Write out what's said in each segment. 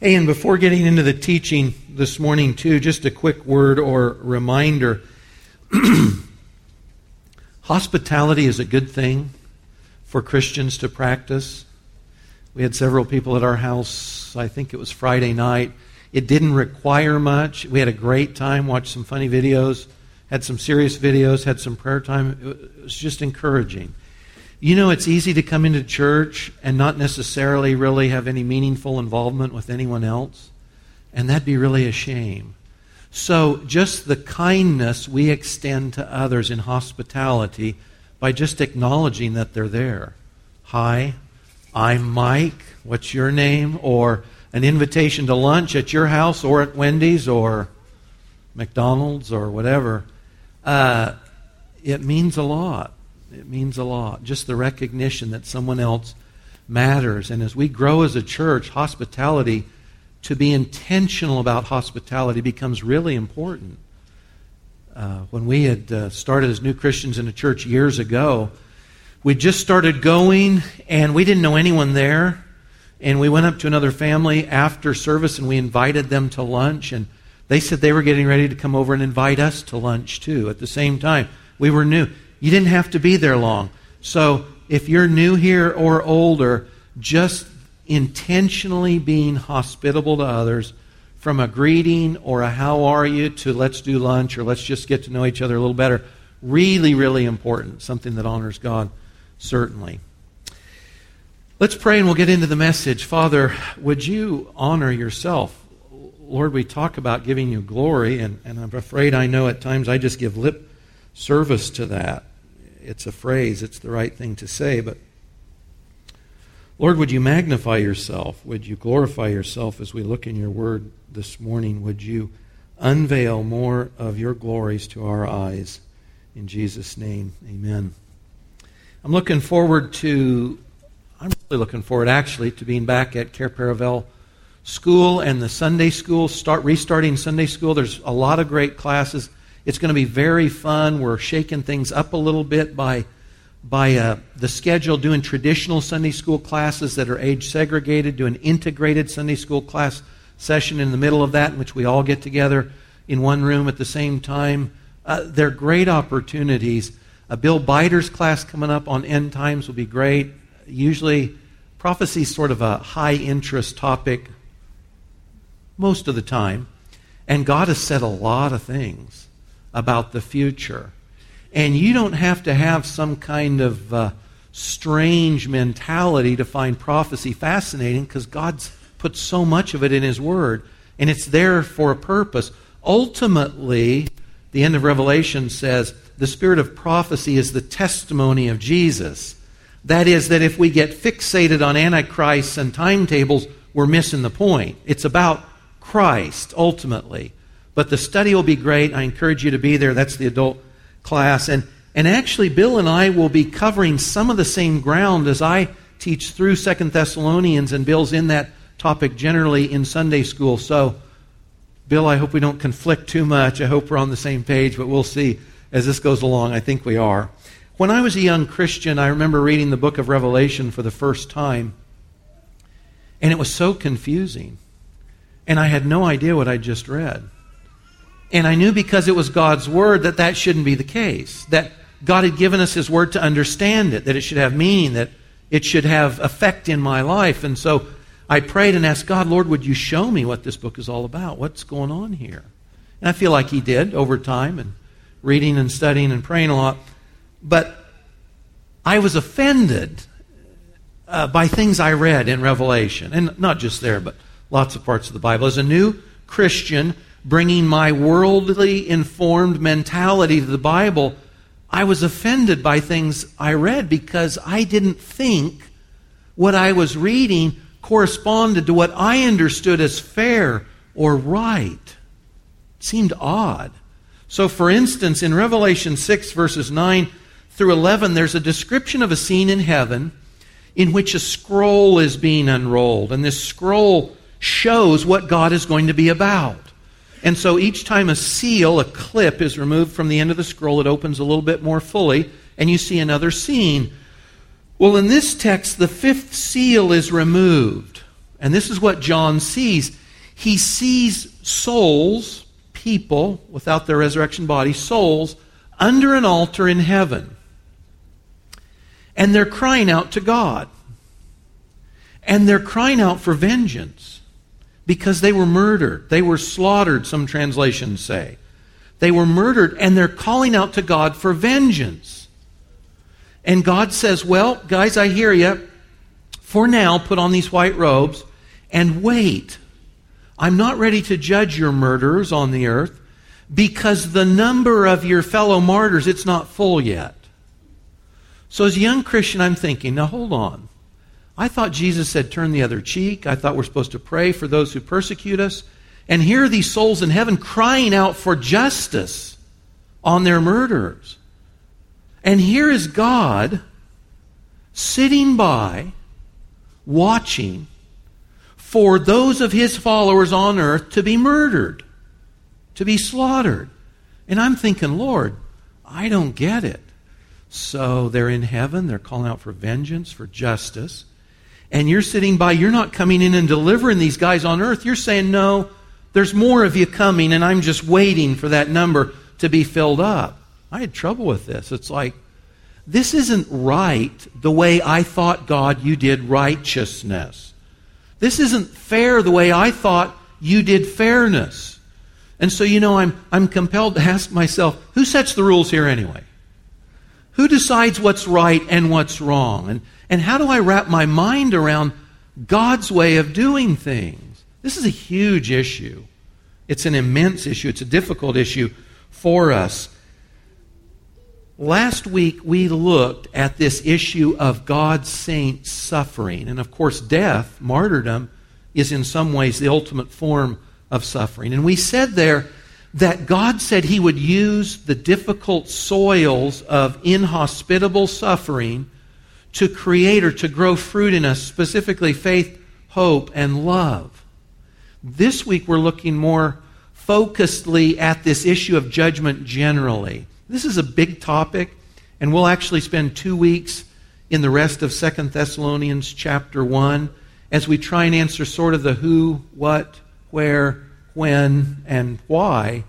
Hey, and before getting into the teaching this morning, too, just a quick word or reminder. Hospitality is a good thing for Christians to practice. We had several people at our house, I think it was Friday night. It didn't require much. We had a great time, watched some funny videos, had some serious videos, had some prayer time. It was just encouraging. You know, it's easy to come into church and not necessarily really have any meaningful involvement with anyone else, and that'd be really a shame. So, just the kindness we extend to others in hospitality by just acknowledging that they're there. Hi, I'm Mike. What's your name? Or an invitation to lunch at your house or at Wendy's or McDonald's or whatever. Uh, it means a lot. It means a lot. Just the recognition that someone else matters. And as we grow as a church, hospitality to be intentional about hospitality becomes really important. Uh, when we had uh, started as new Christians in a church years ago, we just started going and we didn't know anyone there. And we went up to another family after service and we invited them to lunch. And they said they were getting ready to come over and invite us to lunch too at the same time. We were new. You didn't have to be there long. So if you're new here or older, just intentionally being hospitable to others from a greeting or a how are you to let's do lunch or let's just get to know each other a little better really really important something that honors god certainly. Let's pray and we'll get into the message. Father would you honor yourself? Lord we talk about giving you glory and, and i'm afraid i know at times i just give lip service to that it's a phrase it's the right thing to say but Lord, would you magnify yourself? Would you glorify yourself as we look in your word this morning? Would you unveil more of your glories to our eyes? In Jesus' name, amen. I'm looking forward to, I'm really looking forward actually to being back at Cair Paravel School and the Sunday School, start restarting Sunday School. There's a lot of great classes. It's going to be very fun. We're shaking things up a little bit by by uh, the schedule doing traditional Sunday school classes that are age segregated, do an integrated Sunday school class session in the middle of that, in which we all get together in one room at the same time. Uh, they're great opportunities. Uh, Bill Biter's class coming up on end times will be great. Usually, prophecy is sort of a high interest topic most of the time. And God has said a lot of things about the future. And you don't have to have some kind of uh, strange mentality to find prophecy fascinating because God's put so much of it in His Word, and it's there for a purpose. Ultimately, the end of Revelation says the spirit of prophecy is the testimony of Jesus. That is, that if we get fixated on Antichrist and timetables, we're missing the point. It's about Christ, ultimately. But the study will be great. I encourage you to be there. That's the adult class. And, and actually, Bill and I will be covering some of the same ground as I teach through Second Thessalonians, and Bill's in that topic generally in Sunday school. So, Bill, I hope we don't conflict too much. I hope we're on the same page, but we'll see as this goes along. I think we are. When I was a young Christian, I remember reading the book of Revelation for the first time, and it was so confusing. And I had no idea what I just read. And I knew because it was God's word that that shouldn't be the case. That God had given us his word to understand it, that it should have meaning, that it should have effect in my life. And so I prayed and asked God, Lord, would you show me what this book is all about? What's going on here? And I feel like he did over time and reading and studying and praying a lot. But I was offended uh, by things I read in Revelation, and not just there, but lots of parts of the Bible. As a new Christian, bringing my worldly informed mentality to the Bible, I was offended by things I read because I didn't think what I was reading corresponded to what I understood as fair or right. It seemed odd. So, for instance, in Revelation 6, verses 9 through 11, there's a description of a scene in heaven in which a scroll is being unrolled. And this scroll shows what God is going to be about. And so each time a seal, a clip, is removed from the end of the scroll, it opens a little bit more fully, and you see another scene. Well, in this text, the fifth seal is removed. And this is what John sees. He sees souls, people without their resurrection body, souls, under an altar in heaven. And they're crying out to God. And they're crying out for vengeance because they were murdered. They were slaughtered, some translations say. They were murdered, and they're calling out to God for vengeance. And God says, Well, guys, I hear you. For now, put on these white robes and wait. I'm not ready to judge your murderers on the earth because the number of your fellow martyrs, it's not full yet. So as a young Christian, I'm thinking, now hold on. I thought Jesus said, turn the other cheek. I thought we're supposed to pray for those who persecute us. And here are these souls in heaven crying out for justice on their murderers. And here is God sitting by, watching for those of his followers on earth to be murdered, to be slaughtered. And I'm thinking, Lord, I don't get it. So they're in heaven, they're calling out for vengeance, for justice. And you're sitting by, you're not coming in and delivering these guys on earth. You're saying, no, there's more of you coming, and I'm just waiting for that number to be filled up. I had trouble with this. It's like, this isn't right the way I thought, God, you did righteousness. This isn't fair the way I thought you did fairness. And so, you know, I'm, I'm compelled to ask myself, who sets the rules here anyway? Who decides what's right and what's wrong? And, and how do I wrap my mind around God's way of doing things? This is a huge issue. It's an immense issue. It's a difficult issue for us. Last week, we looked at this issue of God's saints suffering. And of course, death, martyrdom, is in some ways the ultimate form of suffering. And we said there that God said He would use the difficult soils of inhospitable suffering to create or to grow fruit in us, specifically faith, hope, and love. This week we're looking more focusedly at this issue of judgment generally. This is a big topic, and we'll actually spend two weeks in the rest of Second Thessalonians chapter 1 as we try and answer sort of the who, what, where, when, and why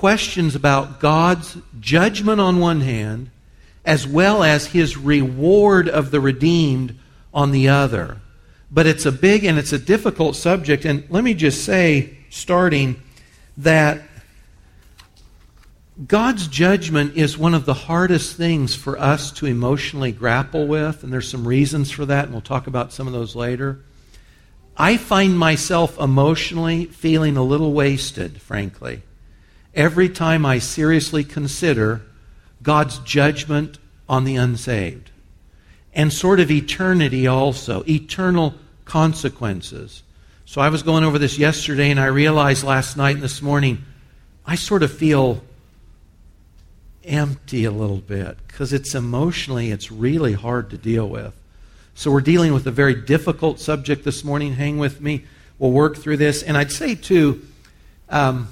questions about God's judgment on one hand, as well as his reward of the redeemed on the other. But it's a big and it's a difficult subject. And let me just say, starting, that God's judgment is one of the hardest things for us to emotionally grapple with, and there's some reasons for that, and we'll talk about some of those later. I find myself emotionally feeling a little wasted, frankly, every time I seriously consider God's judgment on the unsaved and sort of eternity also, eternal consequences. So I was going over this yesterday, and I realized last night and this morning, I sort of feel empty a little bit because it's emotionally, it's really hard to deal with. So we're dealing with a very difficult subject this morning. Hang with me. We'll work through this. And I'd say, too, um,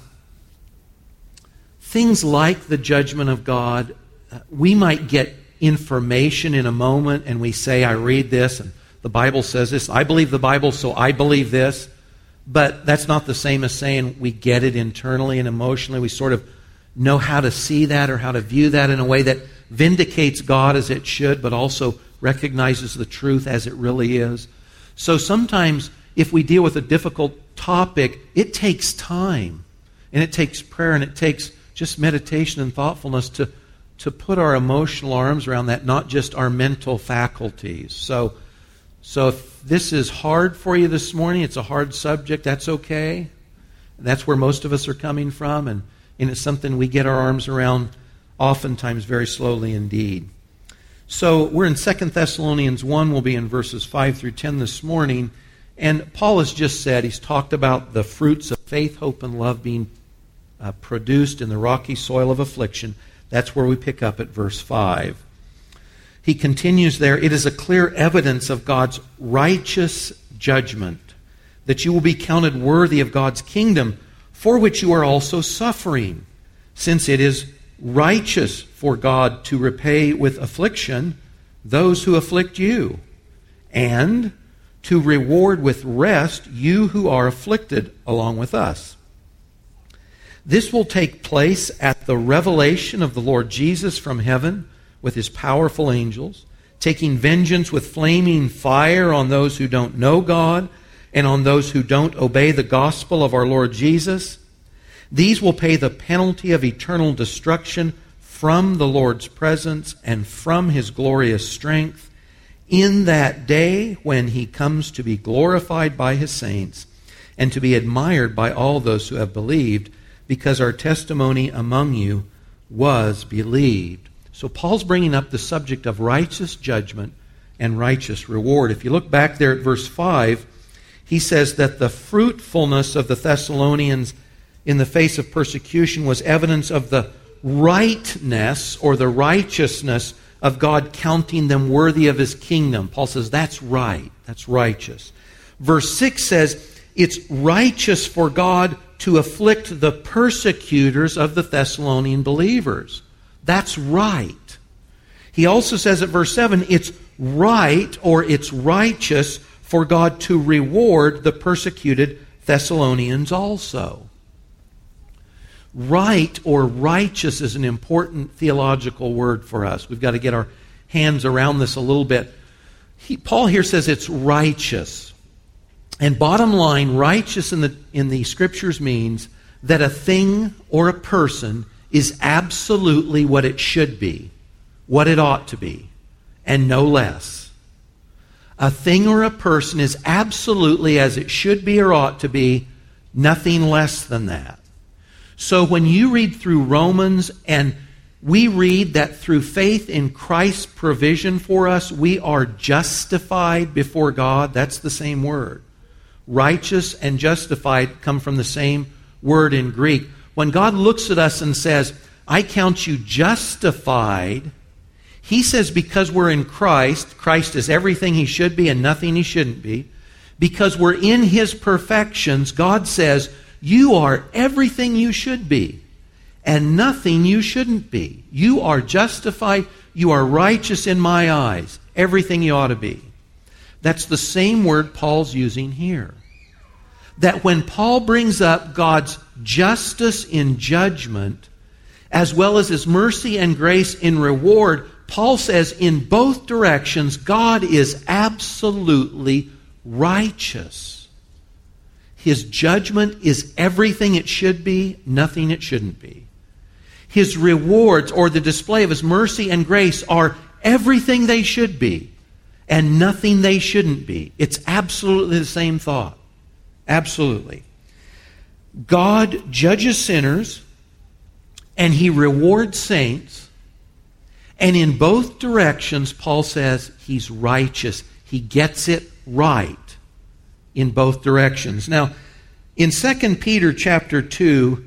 things like the judgment of God, we might get information in a moment and we say, I read this and the Bible says this. I believe the Bible, so I believe this. But that's not the same as saying we get it internally and emotionally. We sort of know how to see that or how to view that in a way that vindicates God as it should, but also recognizes the truth as it really is. So sometimes, if we deal with a difficult topic, it takes time. And it takes prayer and it takes just meditation and thoughtfulness to to put our emotional arms around that, not just our mental faculties. So, so if this is hard for you this morning, it's a hard subject, that's okay. That's where most of us are coming from, and, and it's something we get our arms around oftentimes very slowly indeed. So we're in 2 Thessalonians 1, we'll be in verses 5 through 10 this morning. And Paul has just said, he's talked about the fruits of faith, hope, and love being uh, produced in the rocky soil of affliction. That's where we pick up at verse 5. He continues there it is a clear evidence of God's righteous judgment that you will be counted worthy of God's kingdom, for which you are also suffering, since it is righteous for God to repay with affliction those who afflict you, and to reward with rest you who are afflicted along with us. This will take place at the revelation of the Lord Jesus from heaven with his powerful angels, taking vengeance with flaming fire on those who don't know God and on those who don't obey the gospel of our Lord Jesus. These will pay the penalty of eternal destruction from the Lord's presence and from his glorious strength in that day when he comes to be glorified by his saints and to be admired by all those who have believed, because our testimony among you was believed. So Paul's bringing up the subject of righteous judgment and righteous reward. If you look back there at verse 5, he says that the fruitfulness of the Thessalonians in the face of persecution was evidence of the rightness or the righteousness of God counting them worthy of his kingdom. Paul says that's right. That's righteous. Verse 6 says it's righteous for God to afflict the persecutors of the Thessalonian believers. That's right. He also says at verse 7 it's right or it's righteous for God to reward the persecuted Thessalonians also. Right or righteous is an important theological word for us. We've got to get our hands around this a little bit. He, Paul here says it's righteous. And bottom line, righteous in the, in the scriptures means that a thing or a person is absolutely what it should be, what it ought to be, and no less. A thing or a person is absolutely as it should be or ought to be, nothing less than that. So when you read through Romans and we read that through faith in Christ's provision for us, we are justified before God. That's the same word. Righteous and justified come from the same word in Greek. When God looks at us and says, I count you justified, He says because we're in Christ, Christ is everything He should be and nothing He shouldn't be. Because we're in His perfections, God says, you are everything you should be and nothing you shouldn't be. You are justified. You are righteous in my eyes. Everything you ought to be. That's the same word Paul's using here. That when Paul brings up God's justice in judgment, as well as his mercy and grace in reward, Paul says in both directions, God is absolutely righteous. His judgment is everything it should be, nothing it shouldn't be. His rewards or the display of His mercy and grace are everything they should be and nothing they shouldn't be. It's absolutely the same thought. Absolutely. God judges sinners and He rewards saints. And in both directions, Paul says He's righteous. He gets it right in both directions. Now, in 2 Peter chapter 2,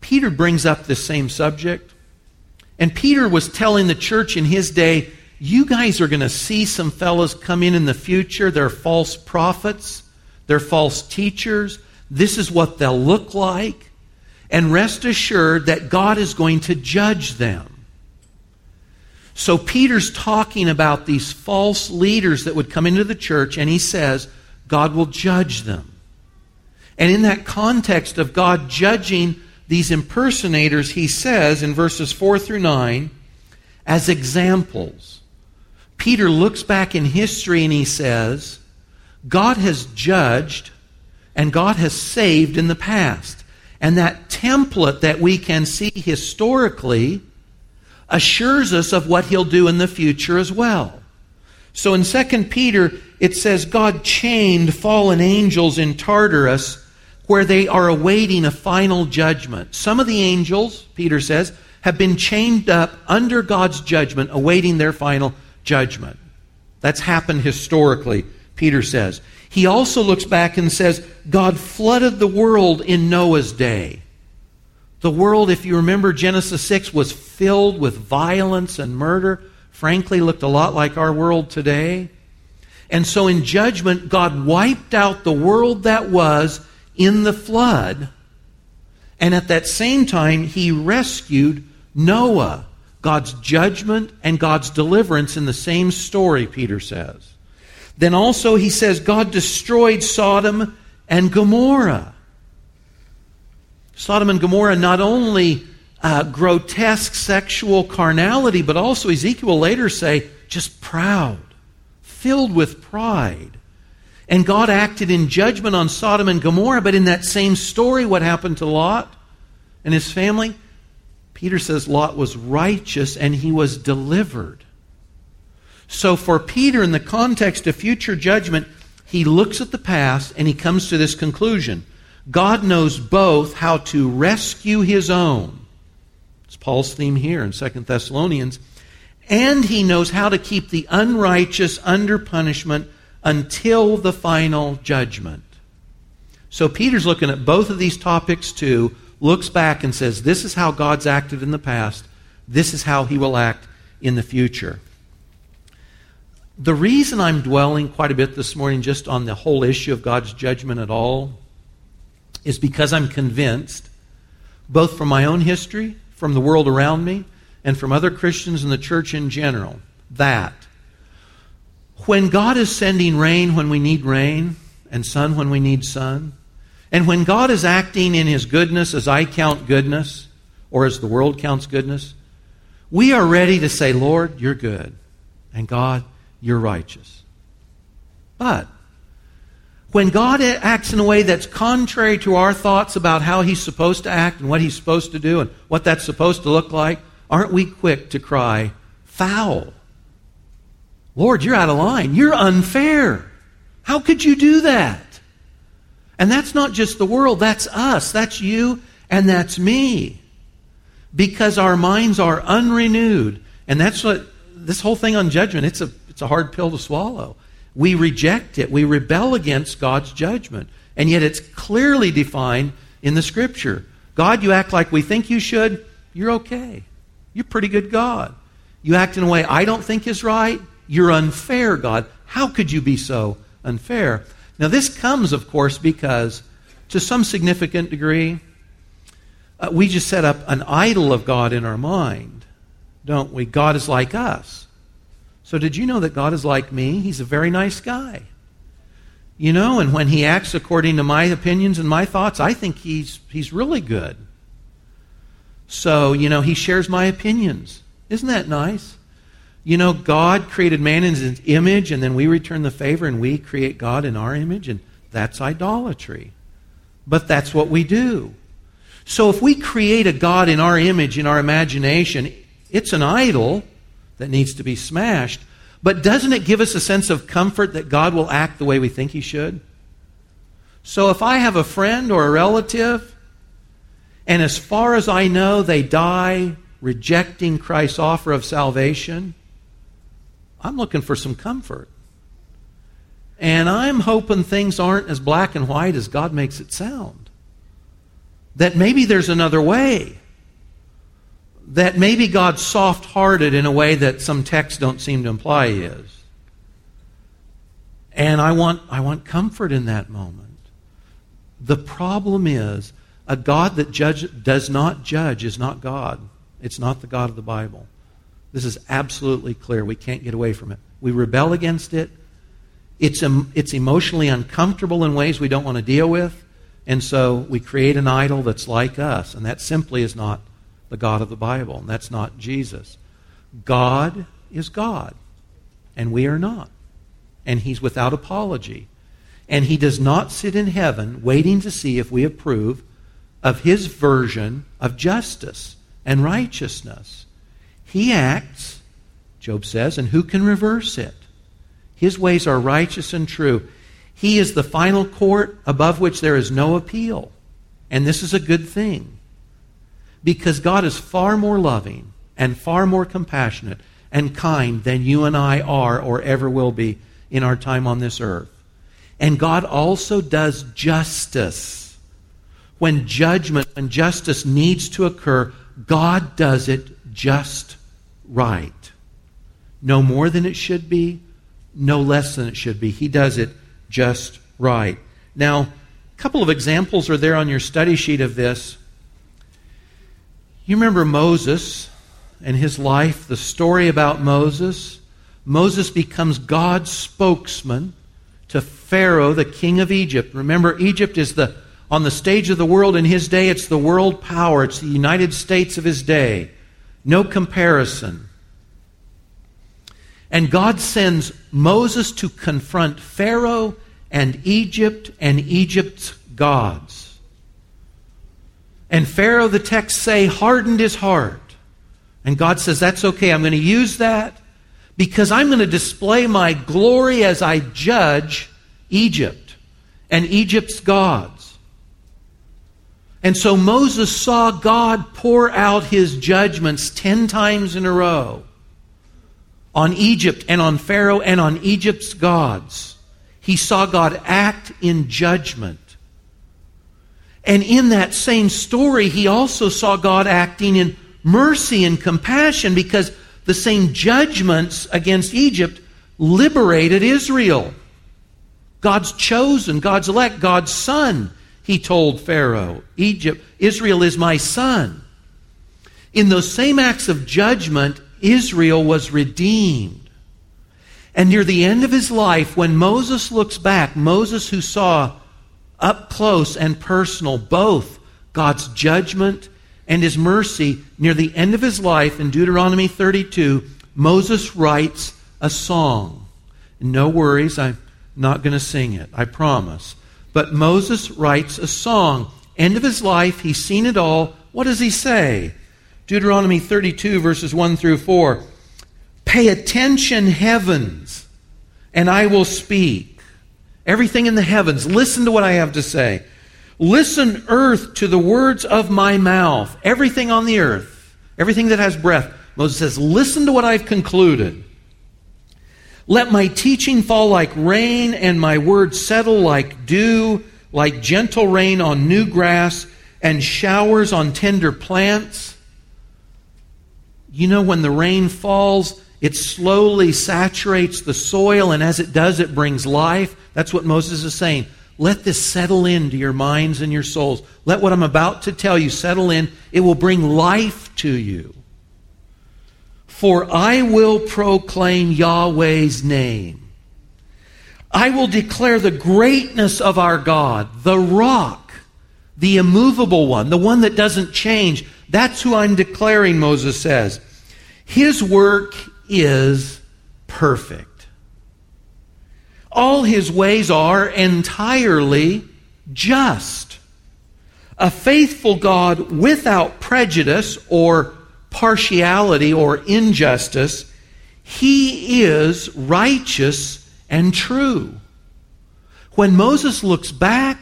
Peter brings up the same subject. And Peter was telling the church in his day, you guys are going to see some fellows come in in the future. They're false prophets. They're false teachers. This is what they'll look like. And rest assured that God is going to judge them. So Peter's talking about these false leaders that would come into the church, and he says, God will judge them. And in that context of God judging these impersonators, he says in verses 4 through 9, as examples. Peter looks back in history and he says, God has judged and God has saved in the past. And that template that we can see historically assures us of what he'll do in the future as well. So in 2 Peter, it says God chained fallen angels in Tartarus where they are awaiting a final judgment. Some of the angels, Peter says, have been chained up under God's judgment, awaiting their final judgment. That's happened historically, Peter says. He also looks back and says, God flooded the world in Noah's day. The world, if you remember Genesis 6, was filled with violence and murder frankly looked a lot like our world today. And so in judgment, God wiped out the world that was in the flood. And at that same time, he rescued Noah. God's judgment and God's deliverance in the same story, Peter says. Then also he says God destroyed Sodom and Gomorrah. Sodom and Gomorrah not only uh, grotesque sexual carnality, but also Ezekiel later say just proud, filled with pride. And God acted in judgment on Sodom and Gomorrah, but in that same story, what happened to Lot and his family? Peter says Lot was righteous and he was delivered. So, for Peter, in the context of future judgment, he looks at the past and he comes to this conclusion God knows both how to rescue his own. It's Paul's theme here in 2 Thessalonians. And he knows how to keep the unrighteous under punishment until the final judgment. So Peter's looking at both of these topics too, looks back and says, This is how God's acted in the past, this is how he will act in the future. The reason I'm dwelling quite a bit this morning just on the whole issue of God's judgment at all is because I'm convinced, both from my own history, from the world around me, and from other Christians in the church in general, that when God is sending rain when we need rain, and sun when we need sun, and when God is acting in His goodness as I count goodness, or as the world counts goodness, we are ready to say, Lord, you're good. And God, you're righteous. But when God acts in a way that's contrary to our thoughts about how He's supposed to act and what He's supposed to do and what that's supposed to look like, aren't we quick to cry, foul? Lord, you're out of line. You're unfair. How could you do that? And that's not just the world, that's us. That's you and that's me. Because our minds are unrenewed. And that's what this whole thing on judgment, it's a it's a hard pill to swallow. We reject it. We rebel against God's judgment. And yet it's clearly defined in the Scripture. God, you act like we think you should, you're okay. You're pretty good God. You act in a way I don't think is right, you're unfair, God. How could you be so unfair? Now, this comes, of course, because to some significant degree, uh, we just set up an idol of God in our mind, don't we? God is like us. So, did you know that God is like me? He's a very nice guy. You know, and when he acts according to my opinions and my thoughts, I think he's, he's really good. So, you know, he shares my opinions. Isn't that nice? You know, God created man in his image, and then we return the favor and we create God in our image, and that's idolatry. But that's what we do. So if we create a God in our image, in our imagination, it's an idol that needs to be smashed. But doesn't it give us a sense of comfort that God will act the way we think He should? So if I have a friend or a relative, and as far as I know, they die rejecting Christ's offer of salvation, I'm looking for some comfort. And I'm hoping things aren't as black and white as God makes it sound. That maybe there's another way that maybe God's soft hearted in a way that some texts don't seem to imply he is. And I want, I want comfort in that moment. The problem is a God that judge, does not judge is not God. It's not the God of the Bible. This is absolutely clear. We can't get away from it. We rebel against it. It's, it's emotionally uncomfortable in ways we don't want to deal with. And so we create an idol that's like us. And that simply is not the God of the Bible, and that's not Jesus. God is God, and we are not. And He's without apology. And He does not sit in heaven waiting to see if we approve of His version of justice and righteousness. He acts, Job says, and who can reverse it? His ways are righteous and true. He is the final court above which there is no appeal. And this is a good thing. Because God is far more loving and far more compassionate and kind than you and I are or ever will be in our time on this earth. And God also does justice. When judgment and justice needs to occur, God does it just right. No more than it should be, no less than it should be. He does it just right. Now, a couple of examples are there on your study sheet of this. You remember Moses and his life, the story about Moses. Moses becomes God's spokesman to Pharaoh, the king of Egypt. Remember, Egypt is the on the stage of the world in his day, it's the world power. It's the United States of his day. No comparison. And God sends Moses to confront Pharaoh and Egypt and Egypt's gods. And Pharaoh, the text say, hardened his heart. And God says, That's okay. I'm going to use that because I'm going to display my glory as I judge Egypt and Egypt's gods. And so Moses saw God pour out his judgments ten times in a row on Egypt and on Pharaoh and on Egypt's gods. He saw God act in judgment. And in that same story, he also saw God acting in mercy and compassion because the same judgments against Egypt liberated Israel. God's chosen, God's elect, God's son, he told Pharaoh. Egypt, Israel is my son. In those same acts of judgment, Israel was redeemed. And near the end of his life, when Moses looks back, Moses who saw up close and personal both God's judgment and his mercy, near the end of his life in Deuteronomy 32, Moses writes a song. No worries, I'm not going to sing it, I promise. But Moses writes a song. End of his life, he's seen it all. What does he say? Deuteronomy 32, verses 1 through 4. Pay attention, heavens, and I will speak. Everything in the heavens, listen to what I have to say. Listen, earth, to the words of my mouth. Everything on the earth, everything that has breath. Moses says, Listen to what I've concluded. Let my teaching fall like rain and my words settle like dew, like gentle rain on new grass and showers on tender plants. You know, when the rain falls, it slowly saturates the soil, and as it does, it brings life. That's what Moses is saying. Let this settle into your minds and your souls. Let what I'm about to tell you settle in. It will bring life to you. For I will proclaim Yahweh's name. I will declare the greatness of our God, the rock, the immovable one, the one that doesn't change. That's who I'm declaring, Moses says. His work is perfect. All his ways are entirely just. A faithful God without prejudice or partiality or injustice, he is righteous and true. When Moses looks back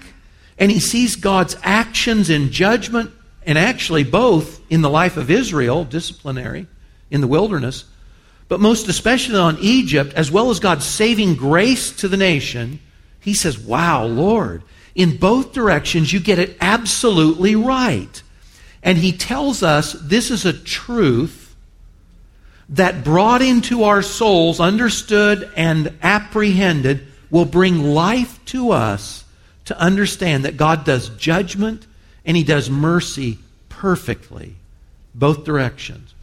and he sees God's actions in judgment, and actually both in the life of Israel, disciplinary, in the wilderness, but most especially on Egypt, as well as God's saving grace to the nation, he says, Wow, Lord, in both directions you get it absolutely right. And he tells us this is a truth that brought into our souls, understood and apprehended, will bring life to us to understand that God does judgment and he does mercy perfectly, both directions.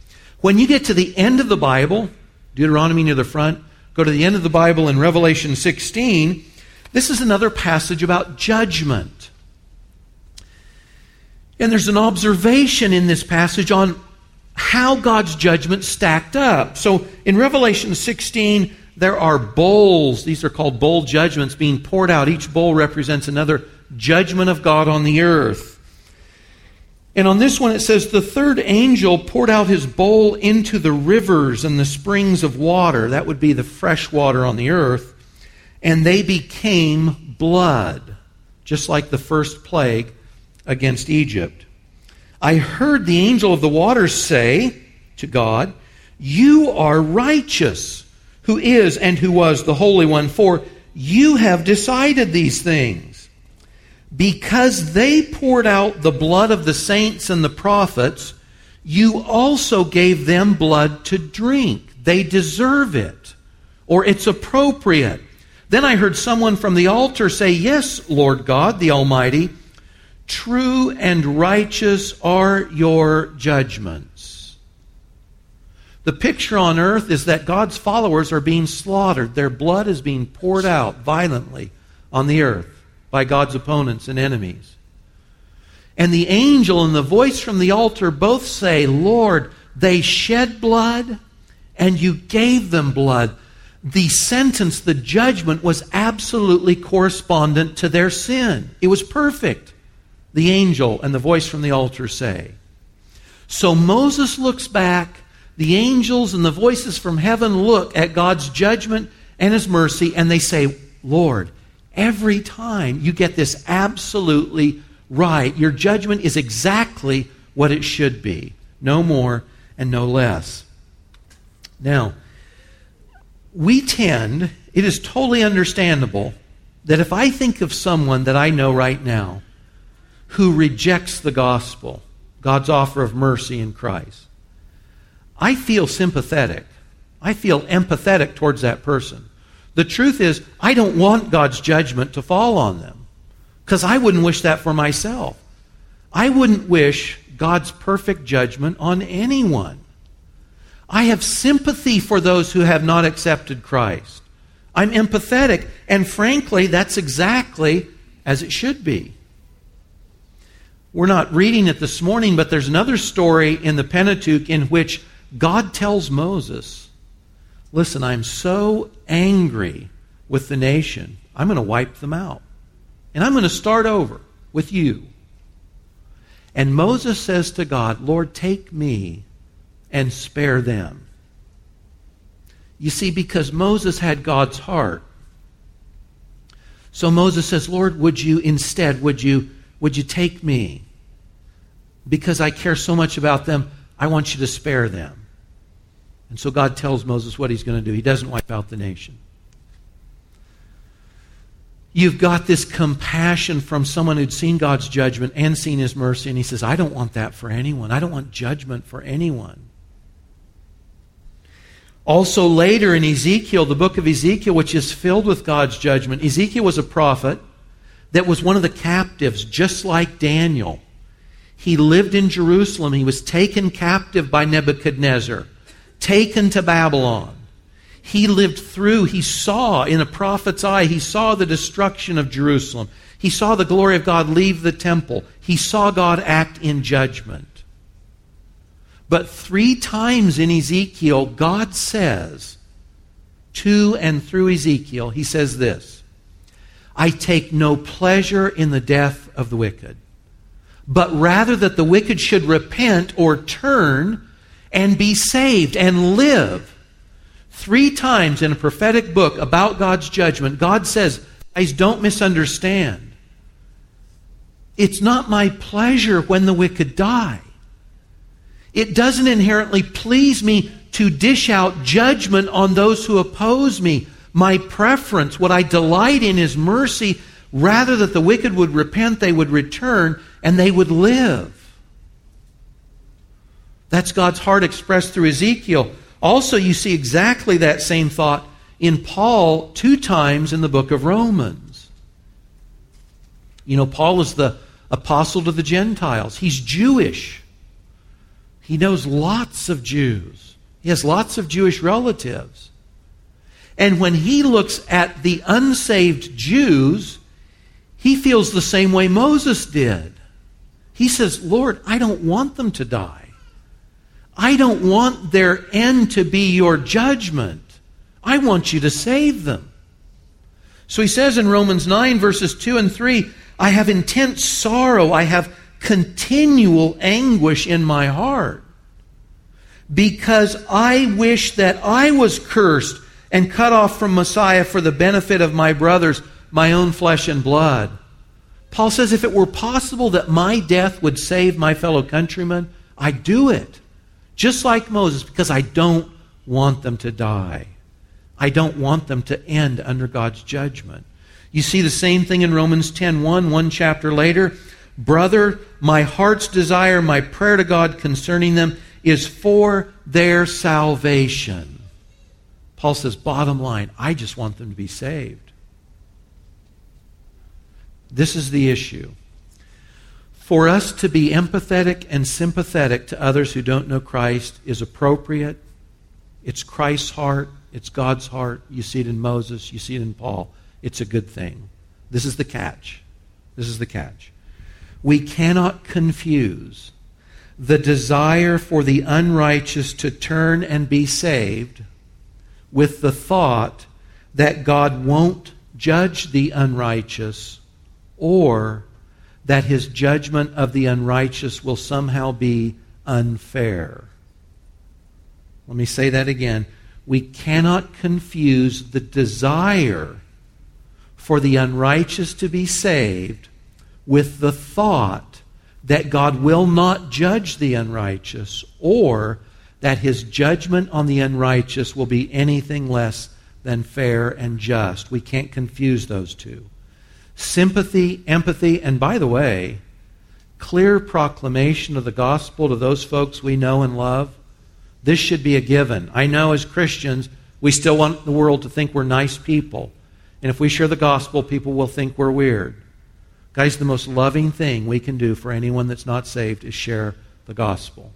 When you get to the end of the Bible, Deuteronomy near the front, go to the end of the Bible in Revelation 16, this is another passage about judgment. And there's an observation in this passage on how God's judgment stacked up. So in Revelation 16, there are bowls. These are called bowl judgments being poured out. Each bowl represents another judgment of God on the earth. And on this one it says, The third angel poured out his bowl into the rivers and the springs of water. That would be the fresh water on the earth. And they became blood, just like the first plague against Egypt. I heard the angel of the waters say to God, You are righteous, who is and who was the Holy One, for you have decided these things because they poured out the blood of the saints and the prophets, you also gave them blood to drink. They deserve it, or it's appropriate. Then I heard someone from the altar say, Yes, Lord God, the Almighty, true and righteous are your judgments. The picture on earth is that God's followers are being slaughtered. Their blood is being poured out violently on the earth by God's opponents and enemies. And the angel and the voice from the altar both say, Lord, they shed blood and you gave them blood. The sentence, the judgment was absolutely correspondent to their sin. It was perfect, the angel and the voice from the altar say. So Moses looks back, the angels and the voices from heaven look at God's judgment and his mercy, and they say, Lord, every time you get this absolutely right. Your judgment is exactly what it should be, no more and no less. Now, we tend, it is totally understandable that if I think of someone that I know right now who rejects the gospel, God's offer of mercy in Christ, I feel sympathetic. I feel empathetic towards that person. The truth is, I don't want God's judgment to fall on them. Because I wouldn't wish that for myself. I wouldn't wish God's perfect judgment on anyone. I have sympathy for those who have not accepted Christ. I'm empathetic, and frankly, that's exactly as it should be. We're not reading it this morning, but there's another story in the Pentateuch in which God tells Moses, Listen, I'm so angry with the nation, I'm going to wipe them out. And I'm going to start over with you. And Moses says to God, Lord, take me and spare them. You see, because Moses had God's heart. So Moses says, Lord, would you instead, would you, would you take me? Because I care so much about them, I want you to spare them. And so God tells Moses what he's going to do. He doesn't wipe out the nation. You've got this compassion from someone who'd seen God's judgment and seen his mercy, and he says, I don't want that for anyone. I don't want judgment for anyone. Also, later in Ezekiel, the book of Ezekiel, which is filled with God's judgment, Ezekiel was a prophet that was one of the captives, just like Daniel. He lived in Jerusalem. He was taken captive by Nebuchadnezzar, taken to Babylon. He lived through, he saw in a prophet's eye, he saw the destruction of Jerusalem. He saw the glory of God leave the temple. He saw God act in judgment. But three times in Ezekiel, God says, to and through Ezekiel, he says this I take no pleasure in the death of the wicked, but rather that the wicked should repent or turn and be saved and live. Three times in a prophetic book about God's judgment, God says, guys, don't misunderstand. It's not my pleasure when the wicked die. It doesn't inherently please me to dish out judgment on those who oppose me. My preference, what I delight in, is mercy, rather that the wicked would repent, they would return, and they would live. That's God's heart expressed through Ezekiel. Also, you see exactly that same thought in Paul two times in the book of Romans. You know, Paul is the apostle to the Gentiles, he's Jewish. He knows lots of Jews, he has lots of Jewish relatives. And when he looks at the unsaved Jews, he feels the same way Moses did. He says, Lord, I don't want them to die. I don't want their end to be your judgment. I want you to save them. So he says in Romans 9, verses 2 and 3 I have intense sorrow, I have continual anguish in my heart, because I wish that I was cursed and cut off from Messiah for the benefit of my brothers, my own flesh and blood. Paul says, if it were possible that my death would save my fellow countrymen, I'd do it just like Moses, because I don't want them to die. I don't want them to end under God's judgment. You see the same thing in Romans 10:1, one chapter later. Brother, my heart's desire, my prayer to God concerning them is for their salvation. Paul says, bottom line, I just want them to be saved. This is the issue for us to be empathetic and sympathetic to others who don't know Christ is appropriate, It's Christ's heart. It's God's heart. You see it in Moses. You see it in Paul. It's a good thing. This is the catch. This is the catch. We cannot confuse the desire for the unrighteous to turn and be saved with the thought that God won't judge the unrighteous or that his judgment of the unrighteous will somehow be unfair. Let me say that again. We cannot confuse the desire for the unrighteous to be saved with the thought that God will not judge the unrighteous or that his judgment on the unrighteous will be anything less than fair and just. We can't confuse those two. Sympathy, empathy, and by the way, clear proclamation of the gospel to those folks we know and love. This should be a given. I know as Christians, we still want the world to think we're nice people. And if we share the gospel, people will think we're weird. Guys, the most loving thing we can do for anyone that's not saved is share the gospel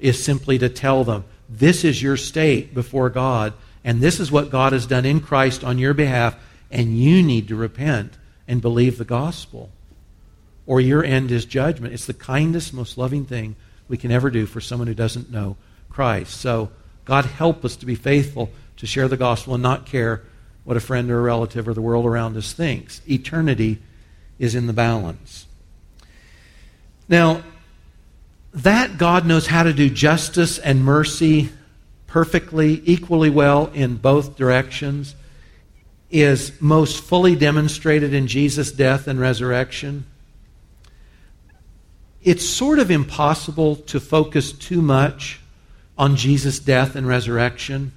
is simply to tell them, this is your state before God, and this is what God has done in Christ on your behalf, and you need to repent and believe the gospel. Or your end is judgment. It's the kindest, most loving thing we can ever do for someone who doesn't know Christ. So, God help us to be faithful to share the gospel and not care what a friend or a relative or the world around us thinks. Eternity is in the balance. Now, that God knows how to do justice and mercy perfectly, equally well in both directions, is most fully demonstrated in Jesus' death and resurrection. It's sort of impossible to focus too much on Jesus' death and resurrection.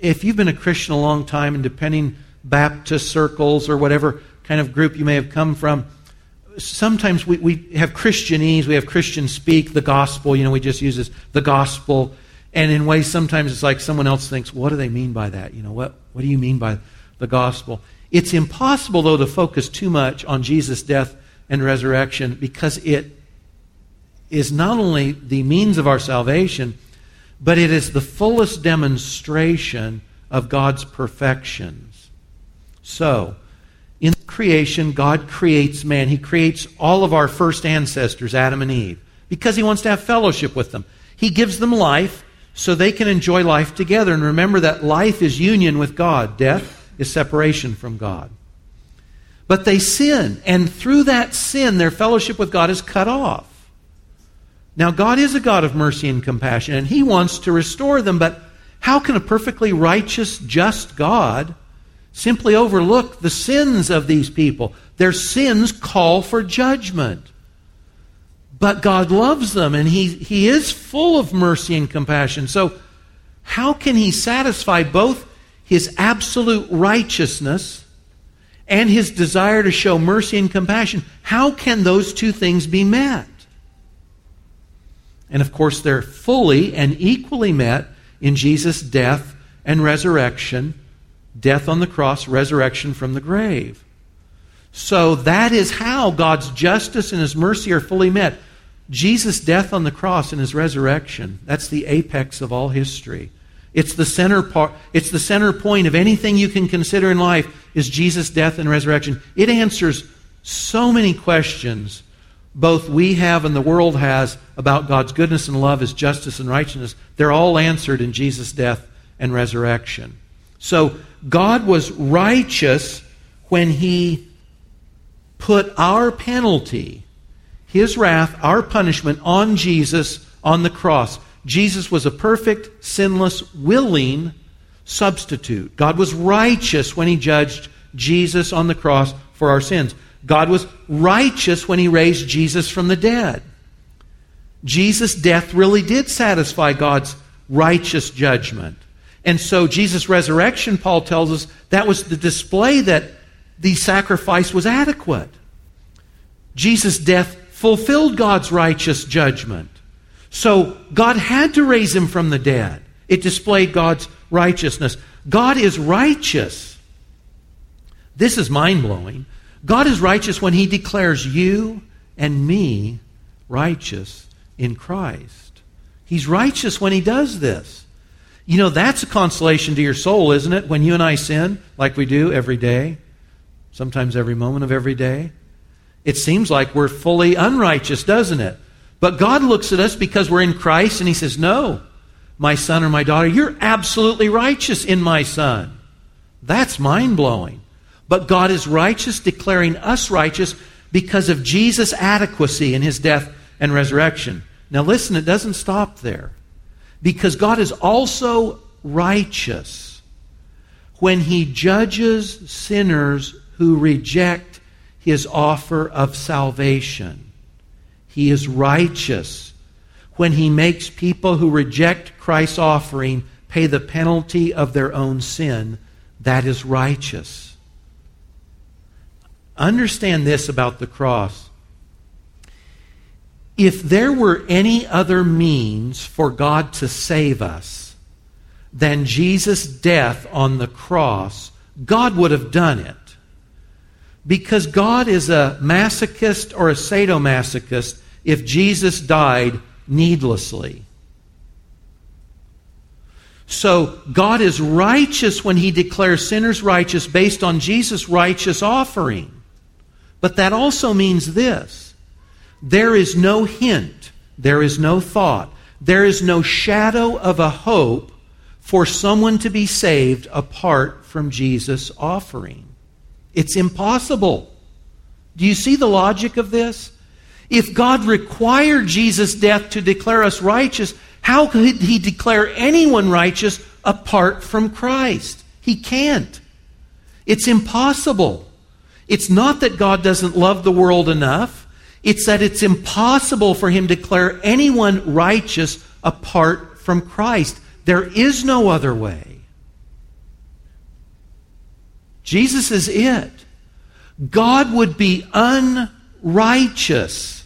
If you've been a Christian a long time, and depending Baptist circles or whatever kind of group you may have come from, sometimes we, we have Christianese, we have Christian speak, the gospel, you know, we just use this, the gospel. And in ways, sometimes it's like someone else thinks, what do they mean by that? You know, what, what do you mean by the gospel? It's impossible, though, to focus too much on Jesus' death and resurrection because it is not only the means of our salvation, but it is the fullest demonstration of God's perfections. So, in creation, God creates man. He creates all of our first ancestors, Adam and Eve, because He wants to have fellowship with them. He gives them life so they can enjoy life together. And remember that life is union with God, death is separation from God. But they sin, and through that sin, their fellowship with God is cut off. Now, God is a God of mercy and compassion, and He wants to restore them, but how can a perfectly righteous, just God simply overlook the sins of these people. Their sins call for judgment. But God loves them and he, he is full of mercy and compassion. So, how can He satisfy both His absolute righteousness and His desire to show mercy and compassion? How can those two things be met? And of course, they're fully and equally met in Jesus' death and resurrection death on the cross, resurrection from the grave. So that is how God's justice and his mercy are fully met. Jesus' death on the cross and his resurrection, that's the apex of all history. It's the center part, it's the center point of anything you can consider in life is Jesus' death and resurrection. It answers so many questions both we have and the world has about God's goodness and love, his justice and righteousness. They're all answered in Jesus' death and resurrection. So God was righteous when he put our penalty, his wrath, our punishment on Jesus on the cross. Jesus was a perfect, sinless, willing substitute. God was righteous when he judged Jesus on the cross for our sins. God was righteous when he raised Jesus from the dead. Jesus' death really did satisfy God's righteous judgment. And so Jesus' resurrection, Paul tells us, that was the display that the sacrifice was adequate. Jesus' death fulfilled God's righteous judgment. So God had to raise him from the dead. It displayed God's righteousness. God is righteous. This is mind blowing. God is righteous when he declares you and me righteous in Christ. He's righteous when he does this. You know, that's a consolation to your soul, isn't it? When you and I sin, like we do every day, sometimes every moment of every day, it seems like we're fully unrighteous, doesn't it? But God looks at us because we're in Christ and He says, No, my son or my daughter, you're absolutely righteous in my son. That's mind blowing. But God is righteous, declaring us righteous because of Jesus' adequacy in His death and resurrection. Now, listen, it doesn't stop there. Because God is also righteous when He judges sinners who reject His offer of salvation. He is righteous when He makes people who reject Christ's offering pay the penalty of their own sin. That is righteous. Understand this about the cross if there were any other means for God to save us than Jesus' death on the cross, God would have done it. Because God is a masochist or a sadomasochist if Jesus died needlessly. So God is righteous when he declares sinners righteous based on Jesus' righteous offering. But that also means this there is no hint, there is no thought, there is no shadow of a hope for someone to be saved apart from Jesus' offering. It's impossible. Do you see the logic of this? If God required Jesus' death to declare us righteous, how could he declare anyone righteous apart from Christ? He can't. It's impossible. It's not that God doesn't love the world enough. It's that it's impossible for him to declare anyone righteous apart from Christ. There is no other way. Jesus is it. God would be unrighteous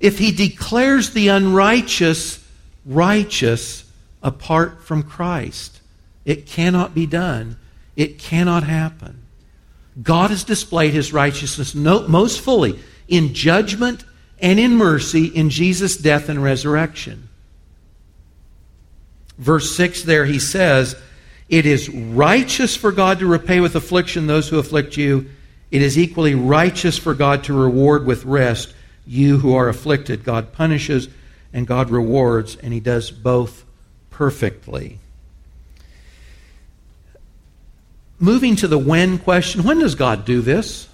if he declares the unrighteous righteous apart from Christ. It cannot be done. It cannot happen. God has displayed his righteousness most fully in judgment and in mercy in Jesus' death and resurrection. Verse 6 there, he says, It is righteous for God to repay with affliction those who afflict you. It is equally righteous for God to reward with rest you who are afflicted. God punishes and God rewards, and he does both perfectly. Moving to the when question, when does God do this?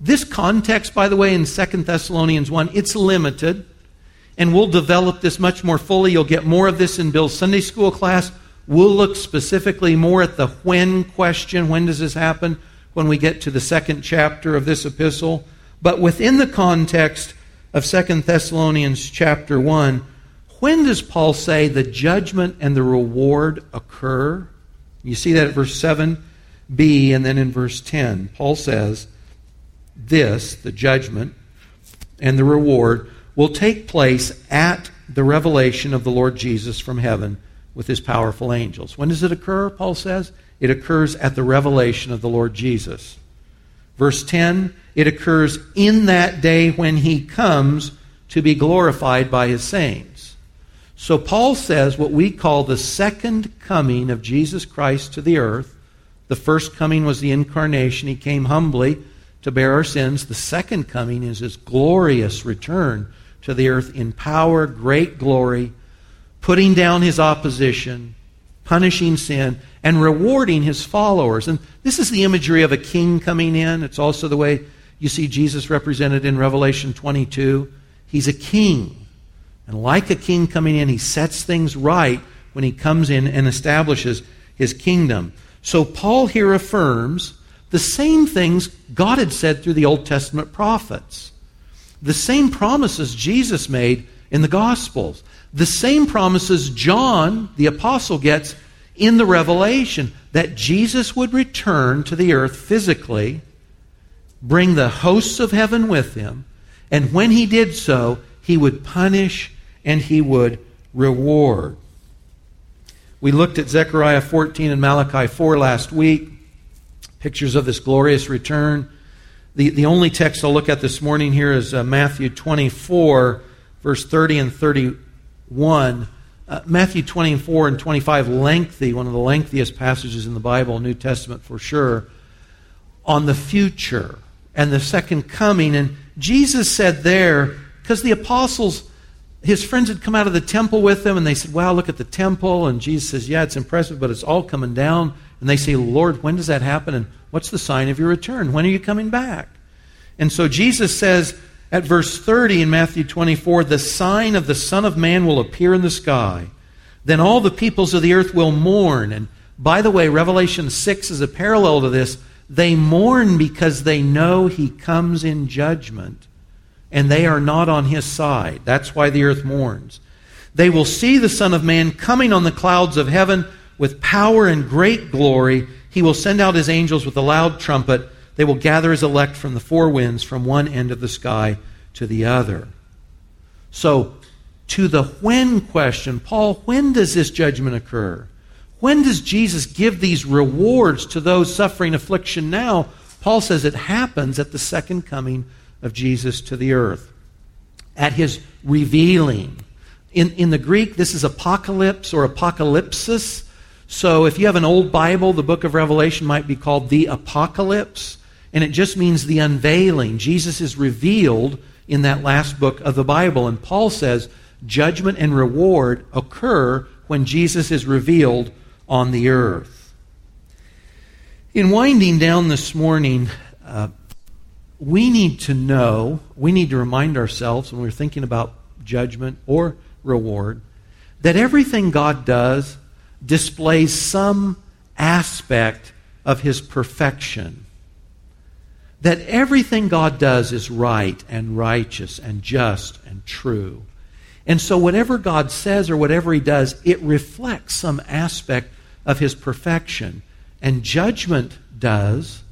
This context, by the way, in 2 Thessalonians 1, it's limited. And we'll develop this much more fully. You'll get more of this in Bill's Sunday school class. We'll look specifically more at the when question. When does this happen? When we get to the second chapter of this epistle. But within the context of 2 Thessalonians chapter 1, when does Paul say the judgment and the reward occur? You see that at verse 7b and then in verse 10. Paul says, this, the judgment and the reward, will take place at the revelation of the Lord Jesus from heaven with his powerful angels. When does it occur, Paul says? It occurs at the revelation of the Lord Jesus. Verse 10 it occurs in that day when he comes to be glorified by his saints. So Paul says what we call the second coming of Jesus Christ to the earth. The first coming was the incarnation. He came humbly to bear our sins. The second coming is his glorious return to the earth in power, great glory, putting down his opposition, punishing sin, and rewarding his followers. And this is the imagery of a king coming in. It's also the way you see Jesus represented in Revelation 22. He's a king. And like a king coming in, he sets things right when he comes in and establishes his kingdom. So Paul here affirms the same things God had said through the Old Testament prophets. The same promises Jesus made in the Gospels. The same promises John, the apostle, gets in the Revelation that Jesus would return to the earth physically, bring the hosts of heaven with him, and when he did so, he would punish and he would reward. We looked at Zechariah 14 and Malachi 4 last week pictures of this glorious return. The, the only text I'll look at this morning here is uh, Matthew 24, verse 30 and 31. Uh, Matthew 24 and 25, lengthy, one of the lengthiest passages in the Bible, New Testament for sure, on the future and the second coming. And Jesus said there, because the apostles, his friends had come out of the temple with him, and they said, Wow, look at the temple. And Jesus says, Yeah, it's impressive, but it's all coming down. And they say, Lord, when does that happen? And what's the sign of your return? When are you coming back? And so Jesus says at verse 30 in Matthew 24, The sign of the Son of Man will appear in the sky. Then all the peoples of the earth will mourn. And by the way, Revelation 6 is a parallel to this. They mourn because they know he comes in judgment and they are not on his side. That's why the earth mourns. They will see the Son of Man coming on the clouds of heaven with power and great glory. He will send out his angels with a loud trumpet. They will gather his elect from the four winds, from one end of the sky to the other. So, to the when question, Paul, when does this judgment occur? When does Jesus give these rewards to those suffering affliction now? Paul says it happens at the second coming of Jesus to the earth, at his revealing. In, in the Greek, this is apocalypse or apocalypsis. So if you have an old Bible, the book of Revelation might be called the apocalypse, and it just means the unveiling. Jesus is revealed in that last book of the Bible. And Paul says judgment and reward occur when Jesus is revealed on the earth. In winding down this morning, uh, we need to know, we need to remind ourselves when we're thinking about judgment or reward, that everything God does displays some aspect of his perfection. That everything God does is right and righteous and just and true. And so, whatever God says or whatever he does, it reflects some aspect of his perfection. And judgment does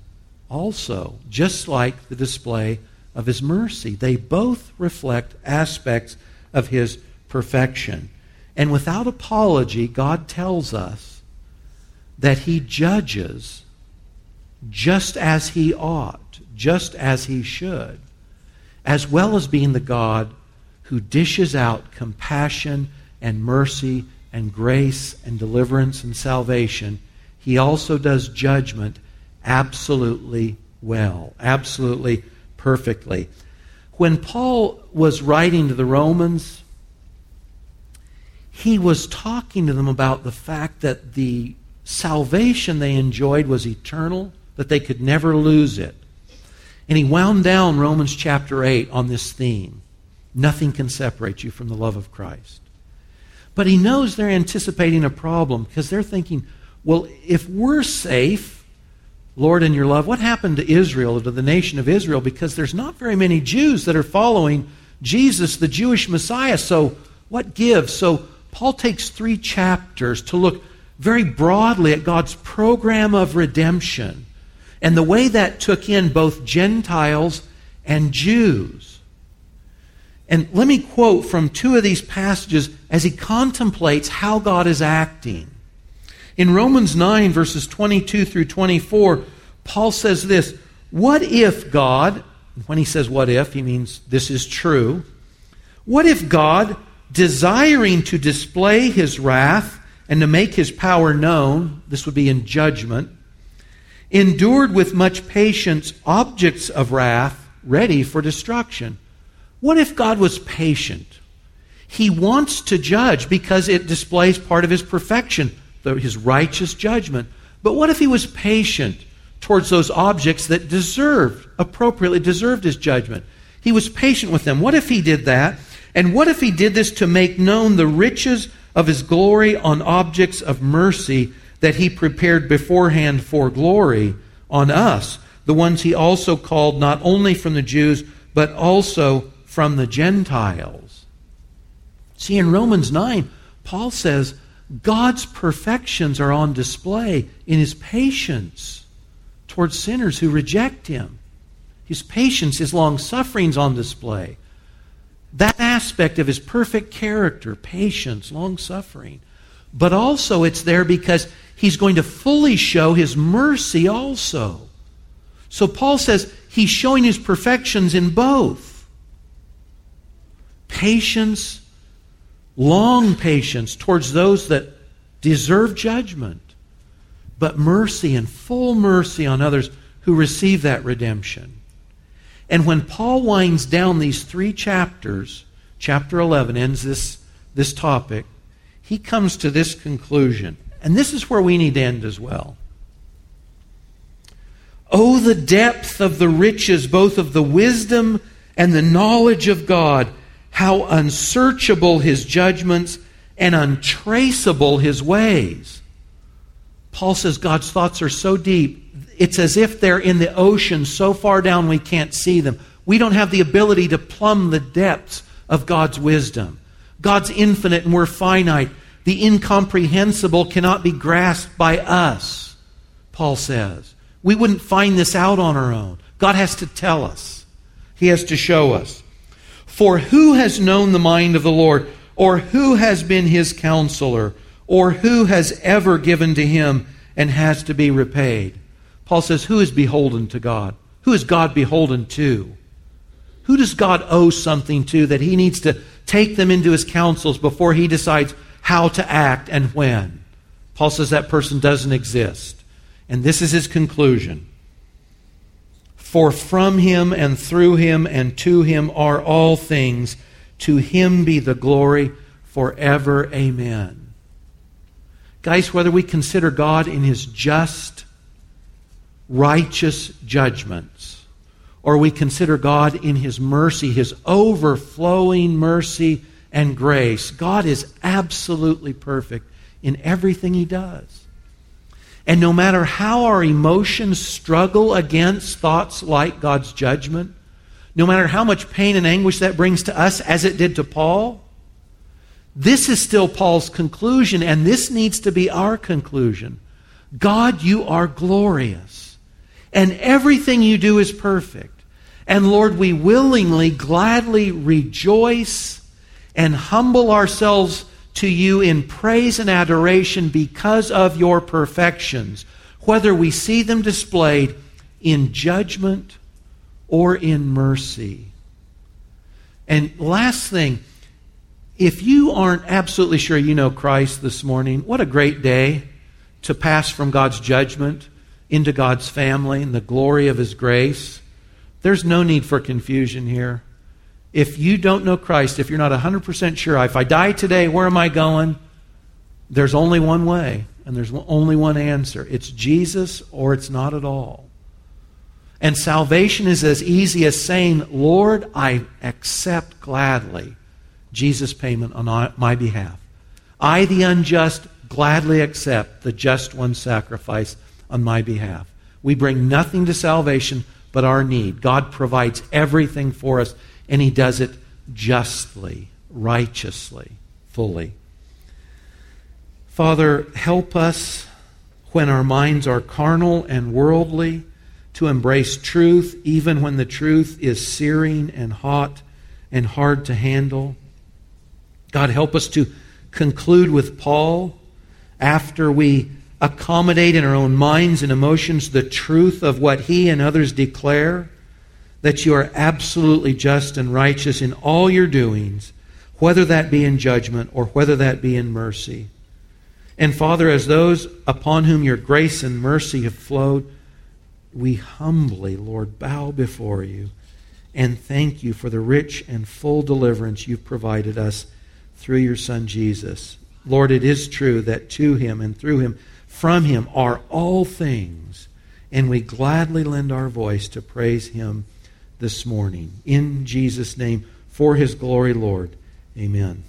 also, just like the display of his mercy. They both reflect aspects of his perfection. And without apology, God tells us that he judges just as he ought, just as he should, as well as being the God who dishes out compassion and mercy and grace and deliverance and salvation. He also does judgment absolutely well, absolutely perfectly. When Paul was writing to the Romans, he was talking to them about the fact that the salvation they enjoyed was eternal, that they could never lose it. And he wound down Romans chapter 8 on this theme. Nothing can separate you from the love of Christ. But he knows they're anticipating a problem because they're thinking, well, if we're safe, Lord, in your love, what happened to Israel, to the nation of Israel? Because there's not very many Jews that are following Jesus, the Jewish Messiah. So, what gives? So, Paul takes three chapters to look very broadly at God's program of redemption and the way that took in both Gentiles and Jews. And let me quote from two of these passages as he contemplates how God is acting. In Romans 9, verses 22 through 24, Paul says this What if God, when he says what if, he means this is true. What if God, desiring to display his wrath and to make his power known, this would be in judgment, endured with much patience objects of wrath ready for destruction? What if God was patient? He wants to judge because it displays part of his perfection his righteous judgment. But what if he was patient towards those objects that deserved, appropriately deserved his judgment? He was patient with them. What if he did that? And what if he did this to make known the riches of his glory on objects of mercy that he prepared beforehand for glory on us, the ones he also called not only from the Jews, but also from the Gentiles? See, in Romans 9, Paul says, God's perfections are on display in his patience towards sinners who reject him. His patience, his long sufferings on display. That aspect of his perfect character, patience, long suffering. But also it's there because he's going to fully show his mercy also. So Paul says he's showing his perfections in both patience long patience towards those that deserve judgment, but mercy and full mercy on others who receive that redemption. And when Paul winds down these three chapters, chapter 11 ends this, this topic, he comes to this conclusion. And this is where we need to end as well. Oh, the depth of the riches, both of the wisdom and the knowledge of God, how unsearchable his judgments and untraceable his ways. Paul says God's thoughts are so deep, it's as if they're in the ocean so far down we can't see them. We don't have the ability to plumb the depths of God's wisdom. God's infinite and we're finite. The incomprehensible cannot be grasped by us, Paul says. We wouldn't find this out on our own. God has to tell us, He has to show us. For who has known the mind of the Lord, or who has been His counselor, or who has ever given to Him and has to be repaid? Paul says, Who is beholden to God? Who is God beholden to? Who does God owe something to that He needs to take them into His counsels before He decides how to act and when? Paul says that person doesn't exist. And this is his conclusion. For from him and through him and to him are all things. To him be the glory forever. Amen. Guys, whether we consider God in his just, righteous judgments, or we consider God in his mercy, his overflowing mercy and grace, God is absolutely perfect in everything he does. And no matter how our emotions struggle against thoughts like God's judgment, no matter how much pain and anguish that brings to us, as it did to Paul, this is still Paul's conclusion, and this needs to be our conclusion. God, you are glorious, and everything you do is perfect. And Lord, we willingly, gladly rejoice and humble ourselves to you in praise and adoration because of your perfections, whether we see them displayed in judgment or in mercy. And last thing, if you aren't absolutely sure you know Christ this morning, what a great day to pass from God's judgment into God's family and the glory of His grace. There's no need for confusion here if you don't know Christ, if you're not 100% sure, if I die today, where am I going? There's only one way, and there's only one answer it's Jesus or it's not at all. And salvation is as easy as saying, Lord, I accept gladly Jesus' payment on my behalf. I, the unjust, gladly accept the just one's sacrifice on my behalf. We bring nothing to salvation but our need. God provides everything for us and he does it justly, righteously, fully. Father, help us when our minds are carnal and worldly to embrace truth, even when the truth is searing and hot and hard to handle. God, help us to conclude with Paul after we accommodate in our own minds and emotions the truth of what he and others declare that you are absolutely just and righteous in all your doings, whether that be in judgment or whether that be in mercy. And Father, as those upon whom your grace and mercy have flowed, we humbly, Lord, bow before you and thank you for the rich and full deliverance you've provided us through your Son Jesus. Lord, it is true that to him and through him, from him are all things, and we gladly lend our voice to praise him this morning. In Jesus' name, for his glory, Lord. Amen.